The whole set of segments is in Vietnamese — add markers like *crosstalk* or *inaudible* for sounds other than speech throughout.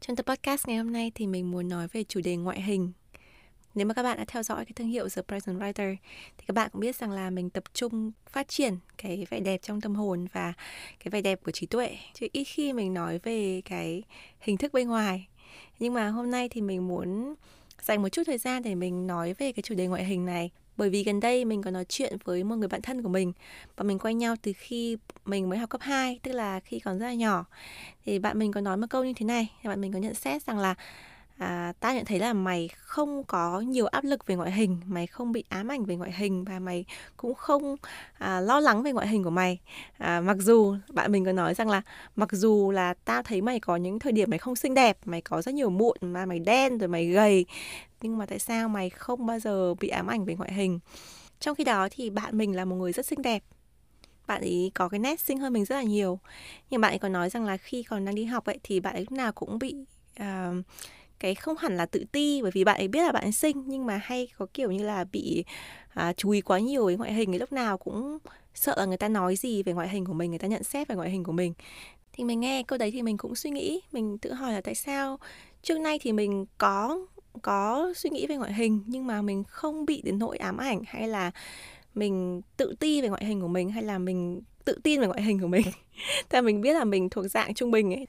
Trong tập podcast ngày hôm nay thì mình muốn nói về chủ đề ngoại hình. Nếu mà các bạn đã theo dõi cái thương hiệu The Present Writer thì các bạn cũng biết rằng là mình tập trung phát triển cái vẻ đẹp trong tâm hồn và cái vẻ đẹp của trí tuệ. Chứ ít khi mình nói về cái hình thức bên ngoài. Nhưng mà hôm nay thì mình muốn dành một chút thời gian để mình nói về cái chủ đề ngoại hình này bởi vì gần đây mình có nói chuyện với một người bạn thân của mình. Và mình quen nhau từ khi mình mới học cấp 2 tức là khi còn rất là nhỏ. Thì bạn mình có nói một câu như thế này, bạn mình có nhận xét rằng là à, ta nhận thấy là mày không có nhiều áp lực về ngoại hình mày không bị ám ảnh về ngoại hình và mày cũng không à, lo lắng về ngoại hình của mày. À, mặc dù bạn mình có nói rằng là mặc dù là tao thấy mày có những thời điểm mày không xinh đẹp mày có rất nhiều mụn mà mày đen rồi mày gầy nhưng mà tại sao mày không bao giờ bị ám ảnh về ngoại hình? Trong khi đó thì bạn mình là một người rất xinh đẹp. Bạn ấy có cái nét xinh hơn mình rất là nhiều. Nhưng bạn ấy còn nói rằng là khi còn đang đi học ấy thì bạn ấy lúc nào cũng bị uh, cái không hẳn là tự ti bởi vì bạn ấy biết là bạn ấy xinh nhưng mà hay có kiểu như là bị à, chú ý quá nhiều với ngoại hình ấy lúc nào cũng sợ là người ta nói gì về ngoại hình của mình người ta nhận xét về ngoại hình của mình thì mình nghe câu đấy thì mình cũng suy nghĩ mình tự hỏi là tại sao trước nay thì mình có có suy nghĩ về ngoại hình nhưng mà mình không bị đến nỗi ám ảnh hay là mình tự ti về ngoại hình của mình hay là mình tự tin về ngoại hình của mình. *laughs* Tại mình biết là mình thuộc dạng trung bình ấy.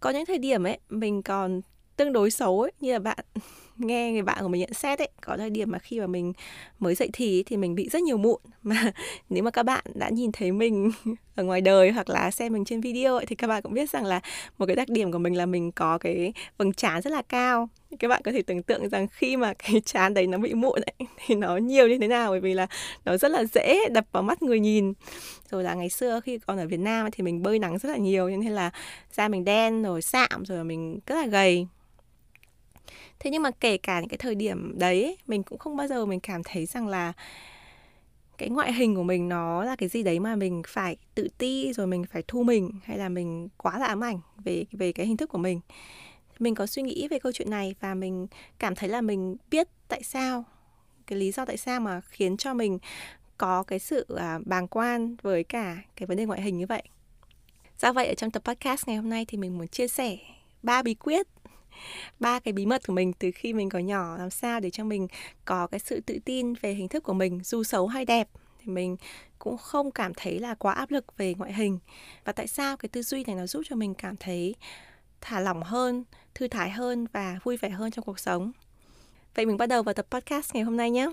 Có những thời điểm ấy mình còn tương đối xấu ấy như là bạn *laughs* nghe người bạn của mình nhận xét ấy có thời điểm mà khi mà mình mới dậy thì thì mình bị rất nhiều mụn *laughs* mà nếu mà các bạn đã nhìn thấy mình *laughs* ở ngoài đời hoặc là xem mình trên video ấy, thì các bạn cũng biết rằng là một cái đặc điểm của mình là mình có cái vầng trán rất là cao. Các bạn có thể tưởng tượng rằng khi mà cái trán đấy nó bị mụn ấy, thì nó nhiều như thế nào bởi vì là nó rất là dễ đập vào mắt người nhìn. Rồi là ngày xưa khi còn ở Việt Nam thì mình bơi nắng rất là nhiều nên là da mình đen rồi sạm rồi mình rất là gầy thế nhưng mà kể cả những cái thời điểm đấy mình cũng không bao giờ mình cảm thấy rằng là cái ngoại hình của mình nó là cái gì đấy mà mình phải tự ti rồi mình phải thu mình hay là mình quá là ám ảnh về về cái hình thức của mình. Mình có suy nghĩ về câu chuyện này và mình cảm thấy là mình biết tại sao cái lý do tại sao mà khiến cho mình có cái sự à, bàng quan với cả cái vấn đề ngoại hình như vậy. Do vậy ở trong tập podcast ngày hôm nay thì mình muốn chia sẻ ba bí quyết ba cái bí mật của mình từ khi mình còn nhỏ làm sao để cho mình có cái sự tự tin về hình thức của mình, dù xấu hay đẹp, thì mình cũng không cảm thấy là quá áp lực về ngoại hình. Và tại sao cái tư duy này nó giúp cho mình cảm thấy thả lỏng hơn, thư thái hơn và vui vẻ hơn trong cuộc sống? Vậy mình bắt đầu vào tập podcast ngày hôm nay nhé.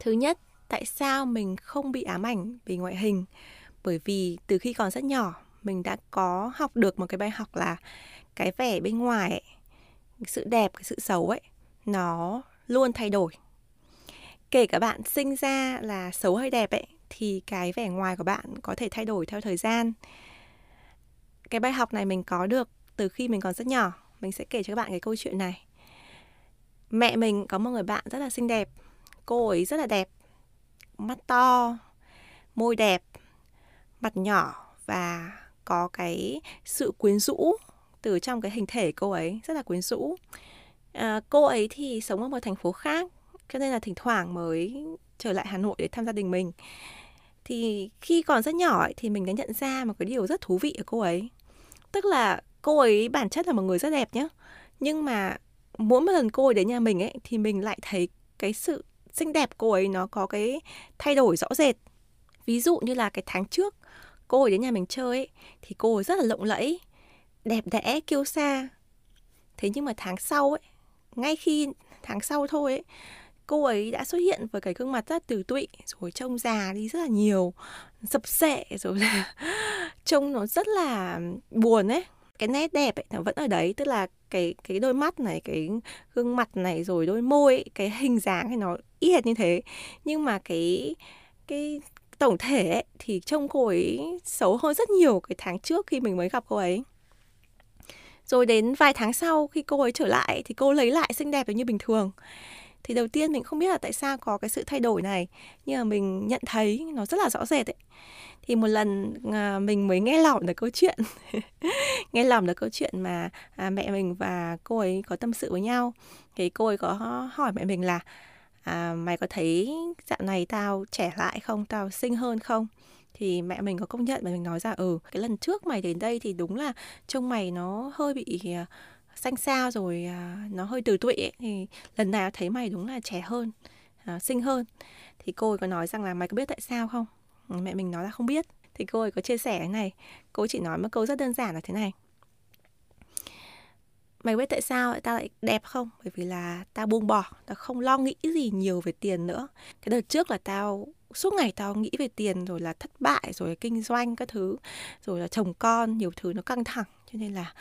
Thứ nhất tại sao mình không bị ám ảnh về ngoại hình? Bởi vì từ khi còn rất nhỏ mình đã có học được một cái bài học là cái vẻ bên ngoài ấy, cái sự đẹp cái sự xấu ấy nó luôn thay đổi. Kể cả bạn sinh ra là xấu hay đẹp ấy thì cái vẻ ngoài của bạn có thể thay đổi theo thời gian. Cái bài học này mình có được từ khi mình còn rất nhỏ. Mình sẽ kể cho các bạn cái câu chuyện này. Mẹ mình có một người bạn rất là xinh đẹp cô ấy rất là đẹp mắt to, môi đẹp, mặt nhỏ và có cái sự quyến rũ từ trong cái hình thể cô ấy rất là quyến rũ. À, cô ấy thì sống ở một thành phố khác cho nên là thỉnh thoảng mới trở lại Hà Nội để thăm gia đình mình. Thì khi còn rất nhỏ ấy, thì mình đã nhận ra một cái điều rất thú vị ở cô ấy. Tức là cô ấy bản chất là một người rất đẹp nhá. Nhưng mà mỗi một lần cô ấy đến nhà mình ấy thì mình lại thấy cái sự xinh đẹp cô ấy nó có cái thay đổi rõ rệt. Ví dụ như là cái tháng trước cô ấy đến nhà mình chơi ấy, thì cô ấy rất là lộng lẫy đẹp đẽ kiêu sa. Thế nhưng mà tháng sau ấy ngay khi tháng sau thôi ấy cô ấy đã xuất hiện với cái gương mặt rất từ tụy rồi trông già đi rất là nhiều sập sệ rồi là *laughs* trông nó rất là buồn ấy. Cái nét đẹp ấy nó vẫn ở đấy tức là cái cái đôi mắt này cái gương mặt này rồi đôi môi ấy, cái hình dáng ấy nó y hệt như thế. Nhưng mà cái cái tổng thể ấy, thì trông cô ấy xấu hơn rất nhiều cái tháng trước khi mình mới gặp cô ấy. Rồi đến vài tháng sau khi cô ấy trở lại thì cô lấy lại xinh đẹp như bình thường thì đầu tiên mình không biết là tại sao có cái sự thay đổi này nhưng mà mình nhận thấy nó rất là rõ rệt ấy. Thì một lần à, mình mới nghe lỏm được câu chuyện *laughs* nghe lỏm được câu chuyện mà à, mẹ mình và cô ấy có tâm sự với nhau. Thì cô ấy có hỏi mẹ mình là à, mày có thấy dạo này tao trẻ lại không? Tao xinh hơn không? Thì mẹ mình có công nhận và mình nói ra ừ cái lần trước mày đến đây thì đúng là trông mày nó hơi bị uh, xanh xao rồi uh, nó hơi từ tụy ấy. thì lần này thấy mày đúng là trẻ hơn uh, xinh hơn. Thì cô ấy có nói rằng là mày có biết tại sao không? Ừ, mẹ mình nói là không biết. Thì cô ấy có chia sẻ cái này cô chỉ nói một câu rất đơn giản là thế này. Mày biết tại sao tao lại đẹp không? Bởi vì là tao buông bỏ tao không lo nghĩ gì nhiều về tiền nữa. Cái đợt trước là tao suốt ngày tao nghĩ về tiền rồi là thất bại rồi kinh doanh các thứ rồi là chồng con nhiều thứ nó căng thẳng nên là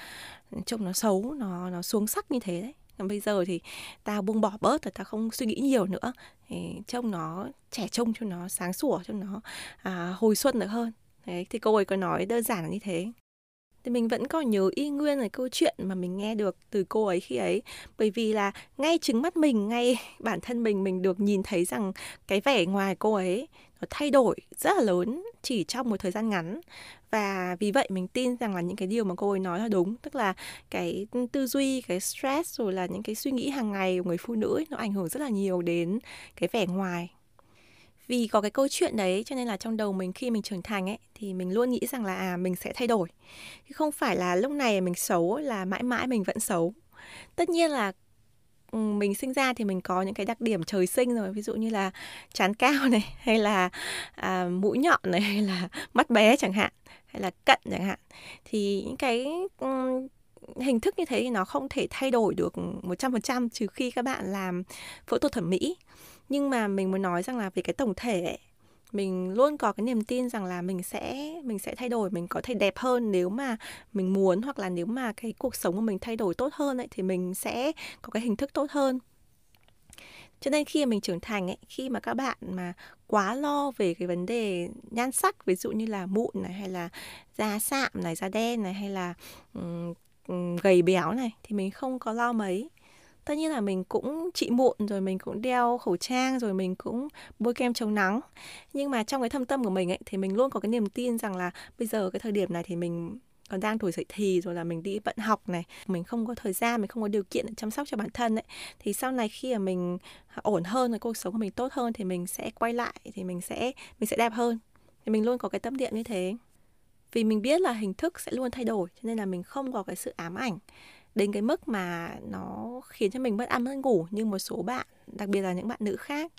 ừ, trông nó xấu nó nó xuống sắc như thế đấy. Còn bây giờ thì ta buông bỏ bớt rồi ta không suy nghĩ nhiều nữa. Thì trông nó trẻ trông cho nó sáng sủa cho nó à, hồi xuân được hơn. Đấy thì cô ấy có nói đơn giản là như thế. Thì mình vẫn còn nhớ y nguyên là câu chuyện mà mình nghe được từ cô ấy khi ấy. Bởi vì là ngay chứng mắt mình ngay bản thân mình mình được nhìn thấy rằng cái vẻ ngoài cô ấy nó thay đổi rất là lớn chỉ trong một thời gian ngắn. Và vì vậy mình tin rằng là những cái điều mà cô ấy nói là đúng tức là cái tư duy cái stress rồi là những cái suy nghĩ hàng ngày của người phụ nữ ấy, nó ảnh hưởng rất là nhiều đến cái vẻ ngoài. Vì có cái câu chuyện đấy cho nên là trong đầu mình khi mình trưởng thành ấy thì mình luôn nghĩ rằng là à mình sẽ thay đổi. Chứ không phải là lúc này mình xấu là mãi mãi mình vẫn xấu. Tất nhiên là Ừ, mình sinh ra thì mình có những cái đặc điểm trời sinh rồi. Ví dụ như là chán cao này *laughs* hay là à, mũi nhọn này *laughs* hay là mắt bé chẳng hạn hay là cận chẳng hạn. Thì những cái um, hình thức như thế thì nó không thể thay đổi được 100% trừ khi các bạn làm phẫu thuật thẩm mỹ. Nhưng mà mình muốn nói rằng là về cái tổng thể ấy, mình luôn có cái niềm tin rằng là mình sẽ mình sẽ thay đổi mình có thể đẹp hơn nếu mà mình muốn hoặc là nếu mà cái cuộc sống của mình thay đổi tốt hơn ấy thì mình sẽ có cái hình thức tốt hơn. Cho nên khi mà mình trưởng thành ấy khi mà các bạn mà quá lo về cái vấn đề nhan sắc ví dụ như là mụn này hay là da sạm này da đen này hay là um, gầy béo này thì mình không có lo mấy tất nhiên là mình cũng trị mụn, rồi mình cũng đeo khẩu trang, rồi mình cũng bôi kem chống nắng. Nhưng mà trong cái thâm tâm của mình ấy, thì mình luôn có cái niềm tin rằng là bây giờ cái thời điểm này thì mình còn đang tuổi dậy thì, rồi là mình đi bận học này, mình không có thời gian, mình không có điều kiện để chăm sóc cho bản thân ấy. Thì sau này khi mà mình ổn hơn, rồi cuộc sống của mình tốt hơn thì mình sẽ quay lại, thì mình sẽ mình sẽ đẹp hơn. Thì mình luôn có cái tâm niệm như thế. Vì mình biết là hình thức sẽ luôn thay đổi, cho nên là mình không có cái sự ám ảnh đến cái mức mà nó khiến cho mình mất ăn mất ngủ như một số bạn đặc biệt là những bạn nữ khác.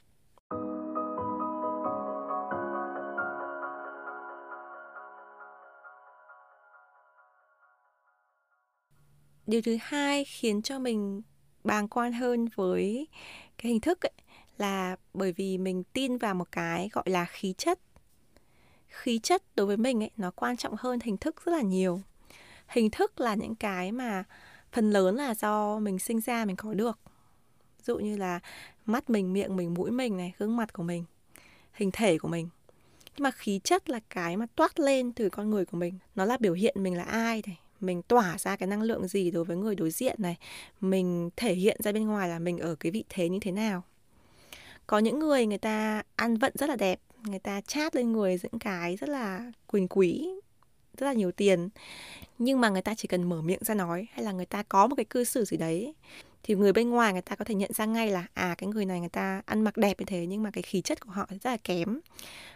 Điều thứ hai khiến cho mình bàng quan hơn với cái hình thức ấy, là bởi vì mình tin vào một cái gọi là khí chất. Khí chất đối với mình ấy nó quan trọng hơn hình thức rất là nhiều. Hình thức là những cái mà phần lớn là do mình sinh ra mình có được. Ví dụ như là mắt mình, miệng mình, mũi mình này, gương mặt của mình, hình thể của mình. Nhưng mà khí chất là cái mà toát lên từ con người của mình. Nó là biểu hiện mình là ai này, mình tỏa ra cái năng lượng gì đối với người đối diện này, mình thể hiện ra bên ngoài là mình ở cái vị thế như thế nào. Có những người người ta ăn vận rất là đẹp, người ta chát lên người những cái rất là quỳnh quý rất là nhiều tiền. Nhưng mà người ta chỉ cần mở miệng ra nói hay là người ta có một cái cư xử gì đấy thì người bên ngoài người ta có thể nhận ra ngay là à cái người này người ta ăn mặc đẹp như thế nhưng mà cái khí chất của họ rất là kém.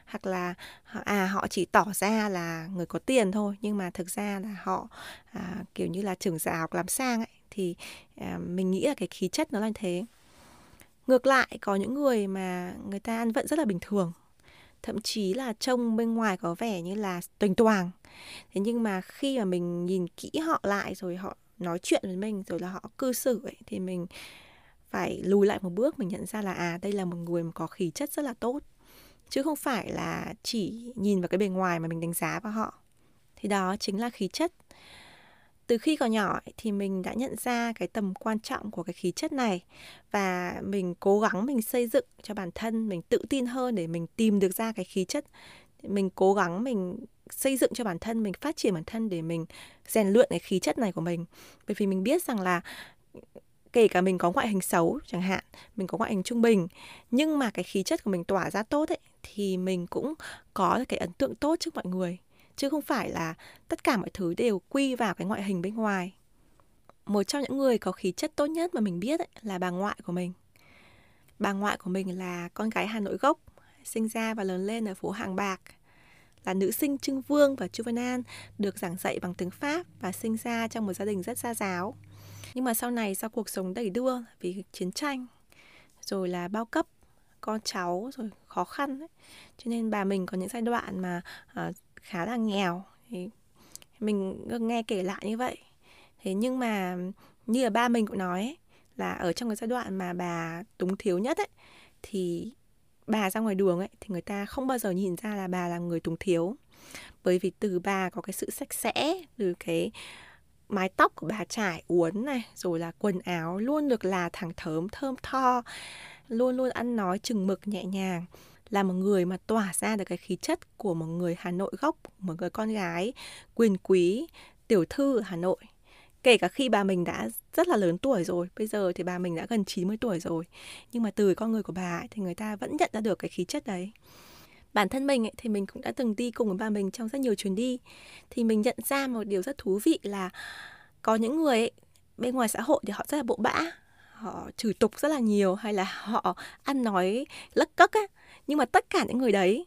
Hoặc là à họ chỉ tỏ ra là người có tiền thôi nhưng mà thực ra là họ à, kiểu như là trưởng giả học làm sang ấy thì à, mình nghĩ là cái khí chất nó là như thế. Ngược lại có những người mà người ta ăn vận rất là bình thường thậm chí là trông bên ngoài có vẻ như là tuềnh toàng. Thế nhưng mà khi mà mình nhìn kỹ họ lại rồi họ nói chuyện với mình, rồi là họ cư xử ấy, thì mình phải lùi lại một bước, mình nhận ra là à đây là một người mà có khí chất rất là tốt. Chứ không phải là chỉ nhìn vào cái bề ngoài mà mình đánh giá vào họ. Thì đó chính là khí chất từ khi còn nhỏ thì mình đã nhận ra cái tầm quan trọng của cái khí chất này và mình cố gắng mình xây dựng cho bản thân mình tự tin hơn để mình tìm được ra cái khí chất. Mình cố gắng mình xây dựng cho bản thân, mình phát triển bản thân để mình rèn luyện cái khí chất này của mình. Bởi vì mình biết rằng là kể cả mình có ngoại hình xấu chẳng hạn, mình có ngoại hình trung bình, nhưng mà cái khí chất của mình tỏa ra tốt ấy, thì mình cũng có cái ấn tượng tốt trước mọi người chứ không phải là tất cả mọi thứ đều quy vào cái ngoại hình bên ngoài. Một trong những người có khí chất tốt nhất mà mình biết ấy, là bà ngoại của mình. Bà ngoại của mình là con gái hà nội gốc sinh ra và lớn lên ở phố hàng bạc. Là nữ sinh trưng vương và chu văn an được giảng dạy bằng tiếng pháp và sinh ra trong một gia đình rất gia giáo. Nhưng mà sau này sau cuộc sống đầy đưa vì chiến tranh rồi là bao cấp con cháu rồi khó khăn ấy. cho nên bà mình có những giai đoạn mà uh, khá là nghèo. Thì mình nghe kể lại như vậy. Thế nhưng mà như là ba mình cũng nói ấy, là ở trong cái giai đoạn mà bà túng thiếu nhất ấy thì bà ra ngoài đường ấy thì người ta không bao giờ nhìn ra là bà là người túng thiếu. Bởi vì từ bà có cái sự sạch sẽ từ cái mái tóc của bà trải uốn này rồi là quần áo luôn được là thẳng thớm thơm tho luôn luôn ăn nói chừng mực nhẹ nhàng là một người mà tỏa ra được cái khí chất của một người Hà Nội gốc, một người con gái quyền quý, tiểu thư ở Hà Nội. Kể cả khi bà mình đã rất là lớn tuổi rồi, bây giờ thì bà mình đã gần 90 tuổi rồi. Nhưng mà từ con người của bà ấy, thì người ta vẫn nhận ra được cái khí chất đấy. Bản thân mình ấy, thì mình cũng đã từng đi cùng với bà mình trong rất nhiều chuyến đi. Thì mình nhận ra một điều rất thú vị là có những người ấy, bên ngoài xã hội thì họ rất là bộ bã, họ chửi tục rất là nhiều hay là họ ăn nói lất cất á nhưng mà tất cả những người đấy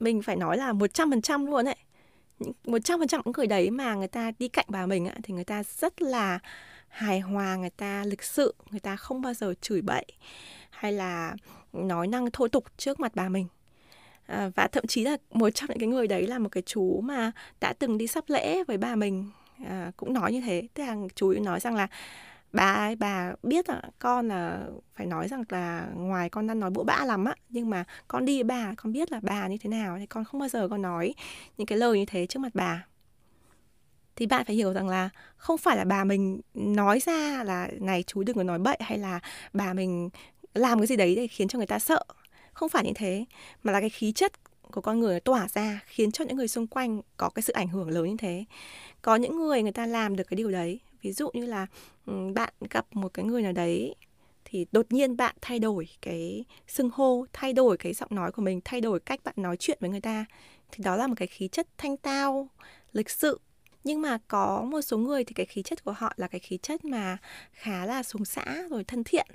mình phải nói là một trăm phần trăm luôn ấy. Một trăm phần trăm những người đấy mà người ta đi cạnh bà mình thì người ta rất là hài hòa người ta lịch sự người ta không bao giờ chửi bậy hay là nói năng thô tục trước mặt bà mình. À, và thậm chí là một trong những cái người đấy là một cái chú mà đã từng đi sắp lễ với bà mình à, cũng nói như thế. Tức là chú nói rằng là bà ấy, bà biết là con là phải nói rằng là ngoài con đang nói bỗ bã lắm á, nhưng mà con đi với bà, con biết là bà như thế nào thì con không bao giờ con nói những cái lời như thế trước mặt bà. Thì bạn phải hiểu rằng là không phải là bà mình nói ra là này, chú đừng có nói bậy hay là bà mình làm cái gì đấy để khiến cho người ta sợ. Không phải như thế, mà là cái khí chất của con người tỏa ra khiến cho những người xung quanh có cái sự ảnh hưởng lớn như thế. Có những người người ta làm được cái điều đấy ví dụ như là ừ, bạn gặp một cái người nào đấy thì đột nhiên bạn thay đổi cái xưng hô, thay đổi cái giọng nói của mình, thay đổi cách bạn nói chuyện với người ta thì đó là một cái khí chất thanh tao, lịch sự. Nhưng mà có một số người thì cái khí chất của họ là cái khí chất mà khá là xuống xã rồi thân thiện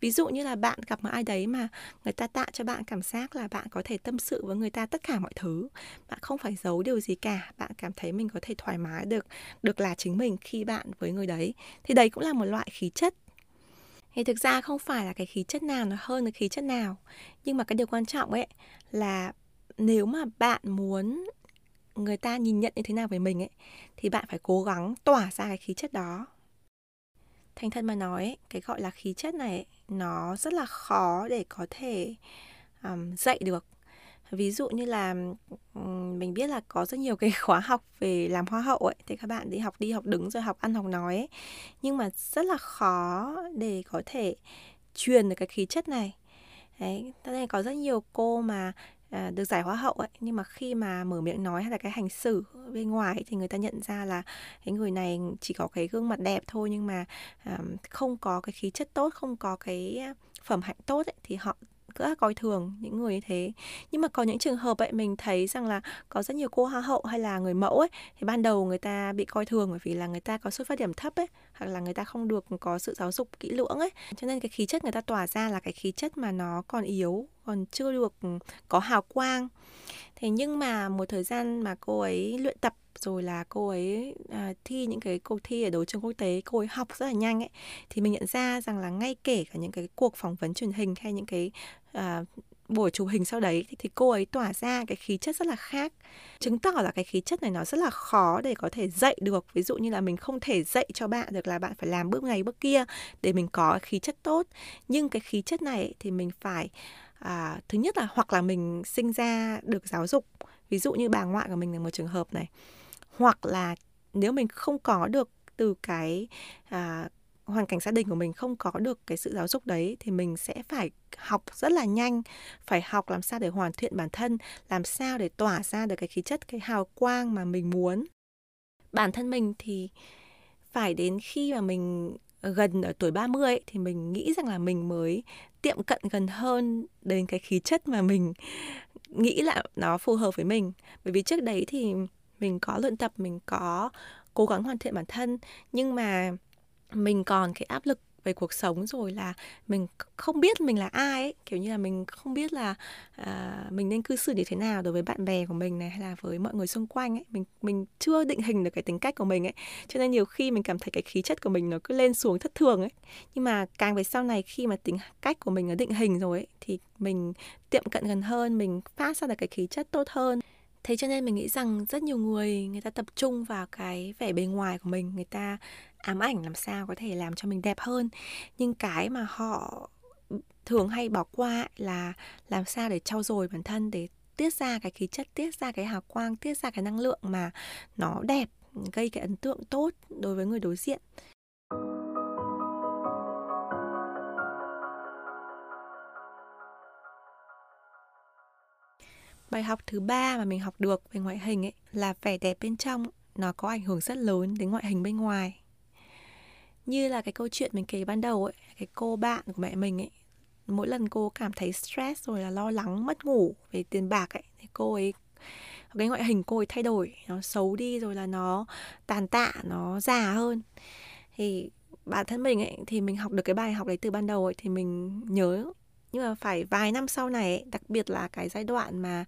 ví dụ như là bạn gặp một ai đấy mà người ta tạo cho bạn cảm giác là bạn có thể tâm sự với người ta tất cả mọi thứ, bạn không phải giấu điều gì cả, bạn cảm thấy mình có thể thoải mái được được là chính mình khi bạn với người đấy, thì đấy cũng là một loại khí chất. Thì thực ra không phải là cái khí chất nào nó hơn cái khí chất nào, nhưng mà cái điều quan trọng ấy là nếu mà bạn muốn người ta nhìn nhận như thế nào về mình ấy, thì bạn phải cố gắng tỏa ra cái khí chất đó thành thân mà nói cái gọi là khí chất này nó rất là khó để có thể um, dạy được. Ví dụ như là um, mình biết là có rất nhiều cái *laughs* khóa học về làm hoa hậu ấy thì các bạn đi học đi học đứng rồi học ăn học nói ấy. Nhưng mà rất là khó để có thể truyền được cái khí chất này. Đấy nên có rất nhiều cô mà à, được giải hoa hậu ấy. Nhưng mà khi mà mở miệng nói hay là cái hành xử bên ngoài ấy, thì người ta nhận ra là cái người này chỉ có cái gương mặt đẹp thôi nhưng mà à, không có cái khí chất tốt không có cái phẩm hạnh tốt ấy, thì họ cứ coi thường những người như thế. Nhưng mà có những trường hợp ấy mình thấy rằng là có rất nhiều cô hoa hậu hay là người mẫu ấy thì ban đầu người ta bị coi thường bởi vì là người ta có xuất phát điểm thấp ấy hoặc là người ta không được có sự giáo dục kỹ lưỡng ấy. Cho nên cái khí chất người ta tỏa ra là cái khí chất mà nó còn yếu còn chưa được có hào quang. Thế nhưng mà một thời gian mà cô ấy luyện tập rồi là cô ấy à, thi những cái cuộc thi ở đấu trường quốc tế cô ấy học rất là nhanh ấy thì mình nhận ra rằng là ngay kể cả những cái cuộc phỏng vấn truyền hình hay những cái à, buổi chụp hình sau đấy thì, thì cô ấy tỏa ra cái khí chất rất là khác. Chứng tỏ là cái khí chất này nó rất là khó để có thể dạy được. Ví dụ như là mình không thể dạy cho bạn được là bạn phải làm bước này bước kia để mình có khí chất tốt. Nhưng cái khí chất này thì mình phải à, thứ nhất là hoặc là mình sinh ra được giáo dục. Ví dụ như bà ngoại của mình là một trường hợp này. Hoặc là nếu mình không có được từ cái à, hoàn cảnh gia đình của mình không có được cái sự giáo dục đấy thì mình sẽ phải học rất là nhanh phải học làm sao để hoàn thiện bản thân làm sao để tỏa ra được cái khí chất cái hào quang mà mình muốn. Bản thân mình thì phải đến khi mà mình gần ở tuổi 30 ấy, thì mình nghĩ rằng là mình mới tiệm cận gần hơn đến cái khí chất mà mình nghĩ là nó phù hợp với mình. Bởi vì trước đấy thì mình có luyện tập mình có cố gắng hoàn thiện bản thân nhưng mà mình còn cái áp lực về cuộc sống rồi là mình không biết mình là ai ấy. Kiểu như là mình không biết là à, mình nên cư xử như thế nào đối với bạn bè của mình này hay là với mọi người xung quanh ấy. Mình mình chưa định hình được cái tính cách của mình ấy. Cho nên nhiều khi mình cảm thấy cái khí chất của mình nó cứ lên xuống thất thường ấy. Nhưng mà càng về sau này khi mà tính cách của mình nó định hình rồi ấy thì mình tiệm cận gần hơn mình phát ra được cái khí chất tốt hơn. Thế cho nên mình nghĩ rằng rất nhiều người người ta tập trung vào cái vẻ bề ngoài của mình người ta ám ảnh làm sao có thể làm cho mình đẹp hơn. Nhưng cái mà họ ừ, thường hay bỏ qua là làm sao để trau dồi bản thân, để tiết ra cái khí chất, tiết ra cái hào quang, tiết ra cái năng lượng mà nó đẹp, gây cái ấn tượng tốt đối với người đối diện. Bài học thứ ba mà mình học được về ngoại hình ấy là vẻ đẹp bên trong, nó có ảnh hưởng rất lớn đến ngoại hình bên ngoài như là cái câu chuyện mình kể ban đầu ấy cái cô bạn của mẹ mình ấy mỗi lần cô cảm thấy stress rồi là lo lắng mất ngủ về tiền bạc ấy thì cô ấy cái ngoại hình cô ấy thay đổi nó xấu đi rồi là nó tàn tạ nó già hơn. Thì bản thân mình ấy thì mình học được cái bài học đấy từ ban đầu ấy thì mình nhớ nhưng mà phải vài năm sau này ấy, đặc biệt là cái giai đoạn mà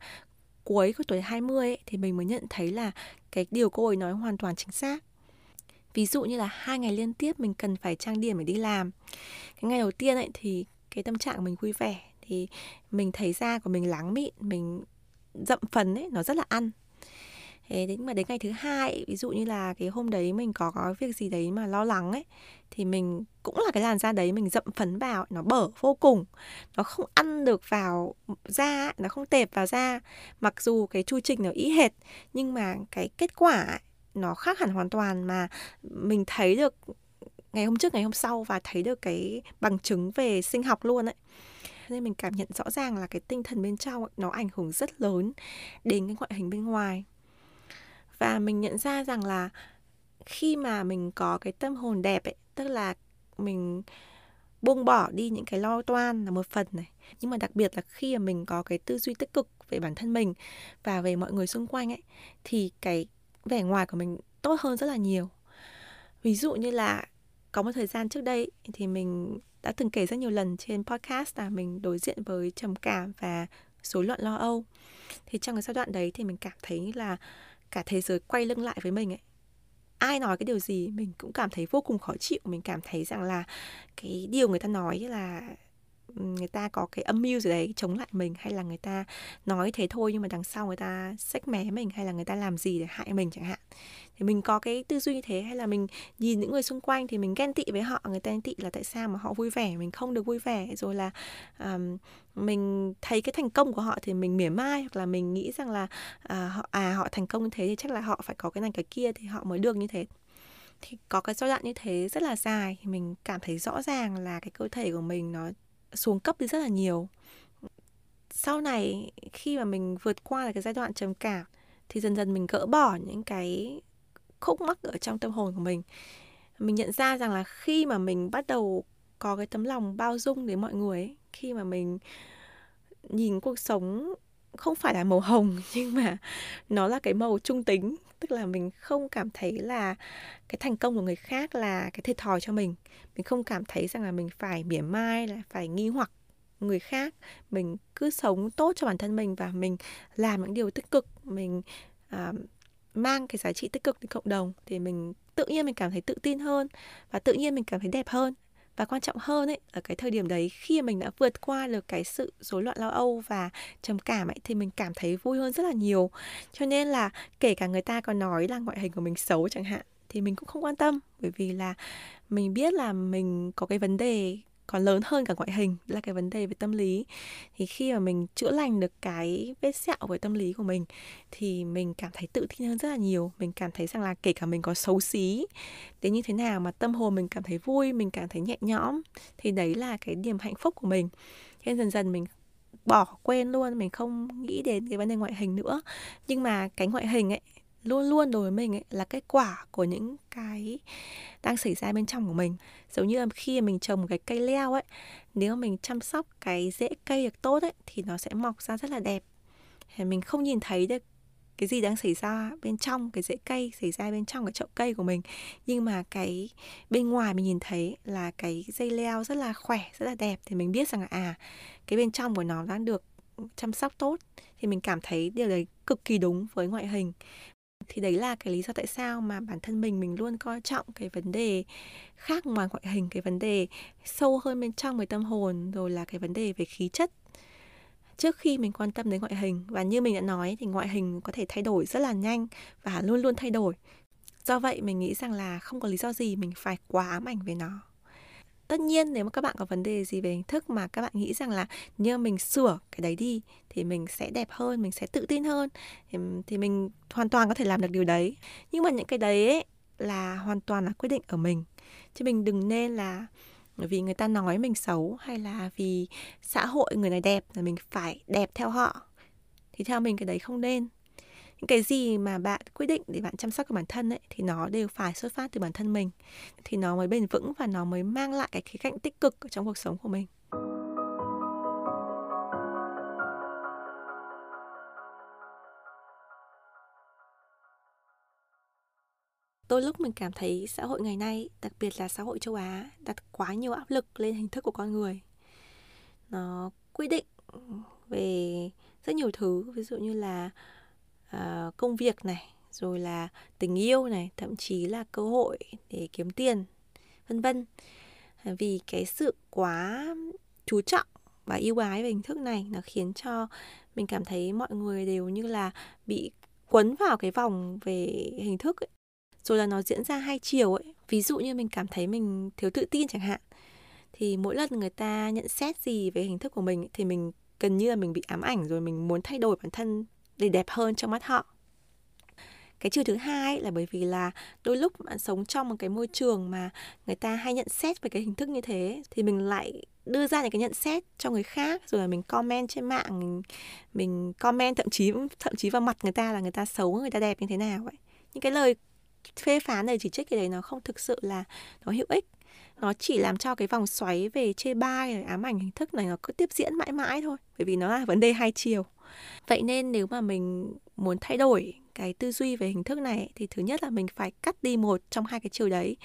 cuối của tuổi 20 ấy, thì mình mới nhận thấy là cái điều cô ấy nói hoàn toàn chính xác ví dụ như là hai ngày liên tiếp mình cần phải trang điểm để đi làm. Cái ngày đầu tiên ấy thì cái tâm trạng mình vui vẻ thì mình thấy da của mình láng mịn, mình dậm phấn ấy, nó rất là ăn. Thế đến mà đến ngày thứ hai, ví dụ như là cái hôm đấy mình có có việc gì đấy mà lo lắng ấy, thì mình cũng là cái làn da đấy mình dậm phấn vào, nó bở vô cùng. Nó không ăn được vào da nó không tệp vào da. Mặc dù cái chu trình nó y hệt, nhưng mà cái kết quả nó khác hẳn hoàn toàn mà mình thấy được ngày hôm trước ngày hôm sau và thấy được cái bằng chứng về sinh học luôn ấy. Nên mình cảm nhận rõ ràng là cái tinh thần bên trong ấy, nó ảnh hưởng rất lớn đến cái ngoại hình bên ngoài. Và mình nhận ra rằng là khi mà mình có cái tâm hồn đẹp ấy tức là mình buông bỏ đi những cái lo toan là một phần này. Nhưng mà đặc biệt là khi mà mình có cái tư duy tích cực về bản thân mình và về mọi người xung quanh ấy thì cái vẻ ngoài của mình tốt hơn rất là nhiều. Ví dụ như là có một thời gian trước đây thì mình đã từng kể rất nhiều lần trên podcast là mình đối diện với trầm cảm và rối loạn lo âu. Thì trong cái giai đoạn đấy thì mình cảm thấy là cả thế giới quay lưng lại với mình ấy. Ai nói cái điều gì mình cũng cảm thấy vô cùng khó chịu. Mình cảm thấy rằng là cái điều người ta nói là người ta có cái âm mưu gì đấy chống lại mình hay là người ta nói thế thôi nhưng mà đằng sau người ta xách mé mình hay là người ta làm gì để hại mình chẳng hạn. Thì mình có cái tư duy như thế hay là mình nhìn những người xung quanh thì mình ghen tị với họ người ta ghen tị là tại sao mà họ vui vẻ mình không được vui vẻ rồi là um, mình thấy cái thành công của họ thì mình mỉa mai hoặc là mình nghĩ rằng là à, họ à họ thành công như thế thì chắc là họ phải có cái này cái kia thì họ mới được như thế. Thì có cái giai đoạn như thế rất là dài thì mình cảm thấy rõ ràng là cái cơ thể của mình nó xuống cấp đi rất là nhiều. Sau này khi mà mình vượt qua cái giai đoạn trầm cảm thì dần dần mình gỡ bỏ những cái khúc mắc ở trong tâm hồn của mình. Mình nhận ra rằng là khi mà mình bắt đầu có cái tấm lòng bao dung đến mọi người ấy, khi mà mình nhìn cuộc sống không phải là màu hồng *laughs* nhưng mà nó là cái màu trung tính tức là mình không cảm thấy là cái thành công của người khác là cái thiệt thòi cho mình. Mình không cảm thấy rằng là mình phải mỉa mai là phải nghi hoặc người khác. Mình cứ sống tốt cho bản thân mình và mình làm những điều tích cực. Mình à, mang cái giá trị tích cực đến cộng đồng thì mình tự nhiên mình cảm thấy tự tin hơn và tự nhiên mình cảm thấy đẹp hơn và quan trọng hơn ấy, ở cái thời điểm đấy khi mình đã vượt qua được cái sự rối loạn lo âu và trầm cảm ấy, thì mình cảm thấy vui hơn rất là nhiều. Cho nên là kể cả người ta có nói là ngoại hình của mình xấu chẳng hạn, thì mình cũng không quan tâm. Bởi vì là mình biết là mình có cái vấn đề còn lớn hơn cả ngoại hình, là cái vấn đề về tâm lý. Thì khi mà mình chữa lành được cái vết sẹo về tâm lý của mình, thì mình cảm thấy tự tin hơn rất là nhiều. Mình cảm thấy rằng là kể cả mình có xấu xí, đến như thế nào mà tâm hồn mình cảm thấy vui, mình cảm thấy nhẹ nhõm, thì đấy là cái niềm hạnh phúc của mình. Nên dần dần mình bỏ quên luôn, mình không nghĩ đến cái vấn đề ngoại hình nữa. Nhưng mà cái ngoại hình ấy luôn luôn đối với mình ấy, là kết quả của những cái đang xảy ra bên trong của mình. Giống như là khi mình trồng một cái cây leo ấy, nếu mình chăm sóc cái rễ cây được tốt ấy, thì nó sẽ mọc ra rất là đẹp. Thì mình không nhìn thấy được cái gì đang xảy ra bên trong, cái rễ cây xảy ra bên trong cái chậu cây của mình. Nhưng mà cái bên ngoài mình nhìn thấy là cái dây leo rất là khỏe, rất là đẹp. Thì mình biết rằng là à cái bên trong của nó đang được chăm sóc tốt. Thì mình cảm thấy điều đấy cực kỳ đúng với ngoại hình thì đấy là cái lý do tại sao mà bản thân mình mình luôn coi trọng cái vấn đề khác ngoài ngoại hình, cái vấn đề sâu hơn bên trong về tâm hồn, rồi là cái vấn đề về khí chất. Trước khi mình quan tâm đến ngoại hình, và như mình đã nói thì ngoại hình có thể thay đổi rất là nhanh và luôn luôn thay đổi. Do vậy mình nghĩ rằng là không có lý do gì mình phải quá ám ảnh về nó tất nhiên nếu mà các bạn có vấn đề gì về hình thức mà các bạn nghĩ rằng là như mình sửa cái đấy đi thì mình sẽ đẹp hơn mình sẽ tự tin hơn thì, thì mình hoàn toàn có thể làm được điều đấy. Nhưng mà những cái đấy ấy, là hoàn toàn là quyết định ở mình. Chứ mình đừng nên là vì người ta nói mình xấu hay là vì xã hội người này đẹp là mình phải đẹp theo họ. Thì theo mình cái đấy không nên những cái gì mà bạn quyết định để bạn chăm sóc cho bản thân ấy, thì nó đều phải xuất phát từ bản thân mình. Thì nó mới bền vững và nó mới mang lại cái khía cạnh tích cực trong cuộc sống của mình. Đôi lúc mình cảm thấy xã hội ngày nay, đặc biệt là xã hội châu á, đặt quá nhiều áp lực lên hình thức của con người. Nó quy định về rất nhiều thứ, ví dụ như là uh, công việc này rồi là tình yêu này thậm chí là cơ hội để kiếm tiền vân vân à, vì cái sự quá chú trọng và yêu ái về hình thức này nó khiến cho mình cảm thấy mọi người đều như là bị quấn vào cái vòng về hình thức ấy. rồi là nó diễn ra hai chiều ấy ví dụ như mình cảm thấy mình thiếu tự tin chẳng hạn thì mỗi lần người ta nhận xét gì về hình thức của mình ấy, thì mình gần như là mình bị ám ảnh rồi mình muốn thay đổi bản thân để đẹp hơn trong mắt họ. Cái chiều thứ hai là bởi vì là đôi lúc bạn sống trong một cái môi trường mà người ta hay nhận xét về cái hình thức như thế thì mình lại đưa ra những cái nhận xét cho người khác rồi là mình comment trên mạng mình, mình comment thậm chí thậm chí vào mặt người ta là người ta xấu người ta đẹp như thế nào vậy những cái lời phê phán lời chỉ trích cái đấy nó không thực sự là nó hữu ích nó chỉ làm cho cái vòng xoáy về chê bai, ám ảnh hình thức này nó cứ tiếp diễn mãi mãi thôi, bởi vì nó là vấn đề hai chiều. Vậy nên nếu mà mình muốn thay đổi cái tư duy về hình thức này thì thứ nhất là mình phải cắt đi một trong hai cái chiều đấy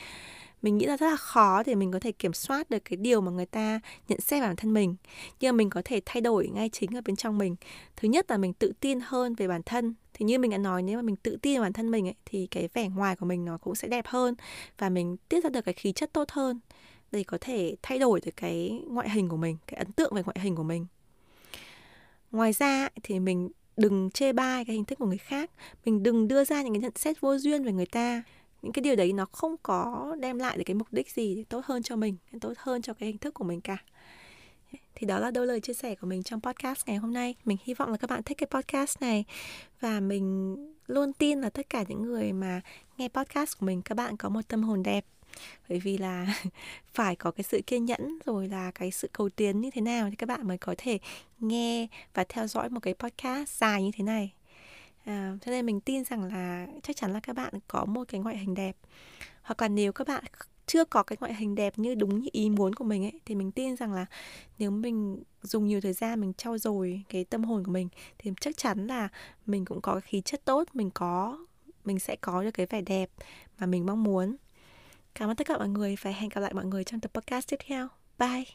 mình nghĩ là rất là khó để mình có thể kiểm soát được cái điều mà người ta nhận xét bản thân mình. Nhưng mà mình có thể thay đổi ngay chính ở bên trong mình. Thứ nhất là mình tự tin hơn về bản thân. Thì như mình đã nói nếu mà mình tự tin vào bản thân mình ấy, thì cái vẻ ngoài của mình nó cũng sẽ đẹp hơn và mình tiết ra được cái khí chất tốt hơn để có thể thay đổi được cái ngoại hình của mình cái ấn tượng về ngoại hình của mình. Ngoài ra thì mình đừng chê bai cái hình thức của người khác. Mình đừng đưa ra những cái nhận xét vô duyên về người ta những cái điều đấy nó không có đem lại được cái mục đích gì tốt hơn cho mình, tốt hơn cho cái hình thức của mình cả. Thì đó là đôi lời chia sẻ của mình trong podcast ngày hôm nay. Mình hy vọng là các bạn thích cái podcast này và mình luôn tin là tất cả những người mà nghe podcast của mình, các bạn có một tâm hồn đẹp. Bởi vì là *laughs* phải có cái sự kiên nhẫn rồi là cái sự cầu tiến như thế nào thì các bạn mới có thể nghe và theo dõi một cái podcast dài như thế này à, cho nên mình tin rằng là chắc chắn là các bạn có một cái ngoại hình đẹp. Hoặc là nếu các bạn chưa có cái ngoại hình đẹp như đúng như ý muốn của mình ấy thì mình tin rằng là nếu mình dùng nhiều thời gian mình trau dồi cái tâm hồn của mình thì chắc chắn là mình cũng có cái khí chất tốt mình có mình sẽ có được cái vẻ đẹp mà mình mong muốn. Cảm ơn tất cả mọi người và hẹn gặp lại mọi người trong tập podcast tiếp theo. Bye!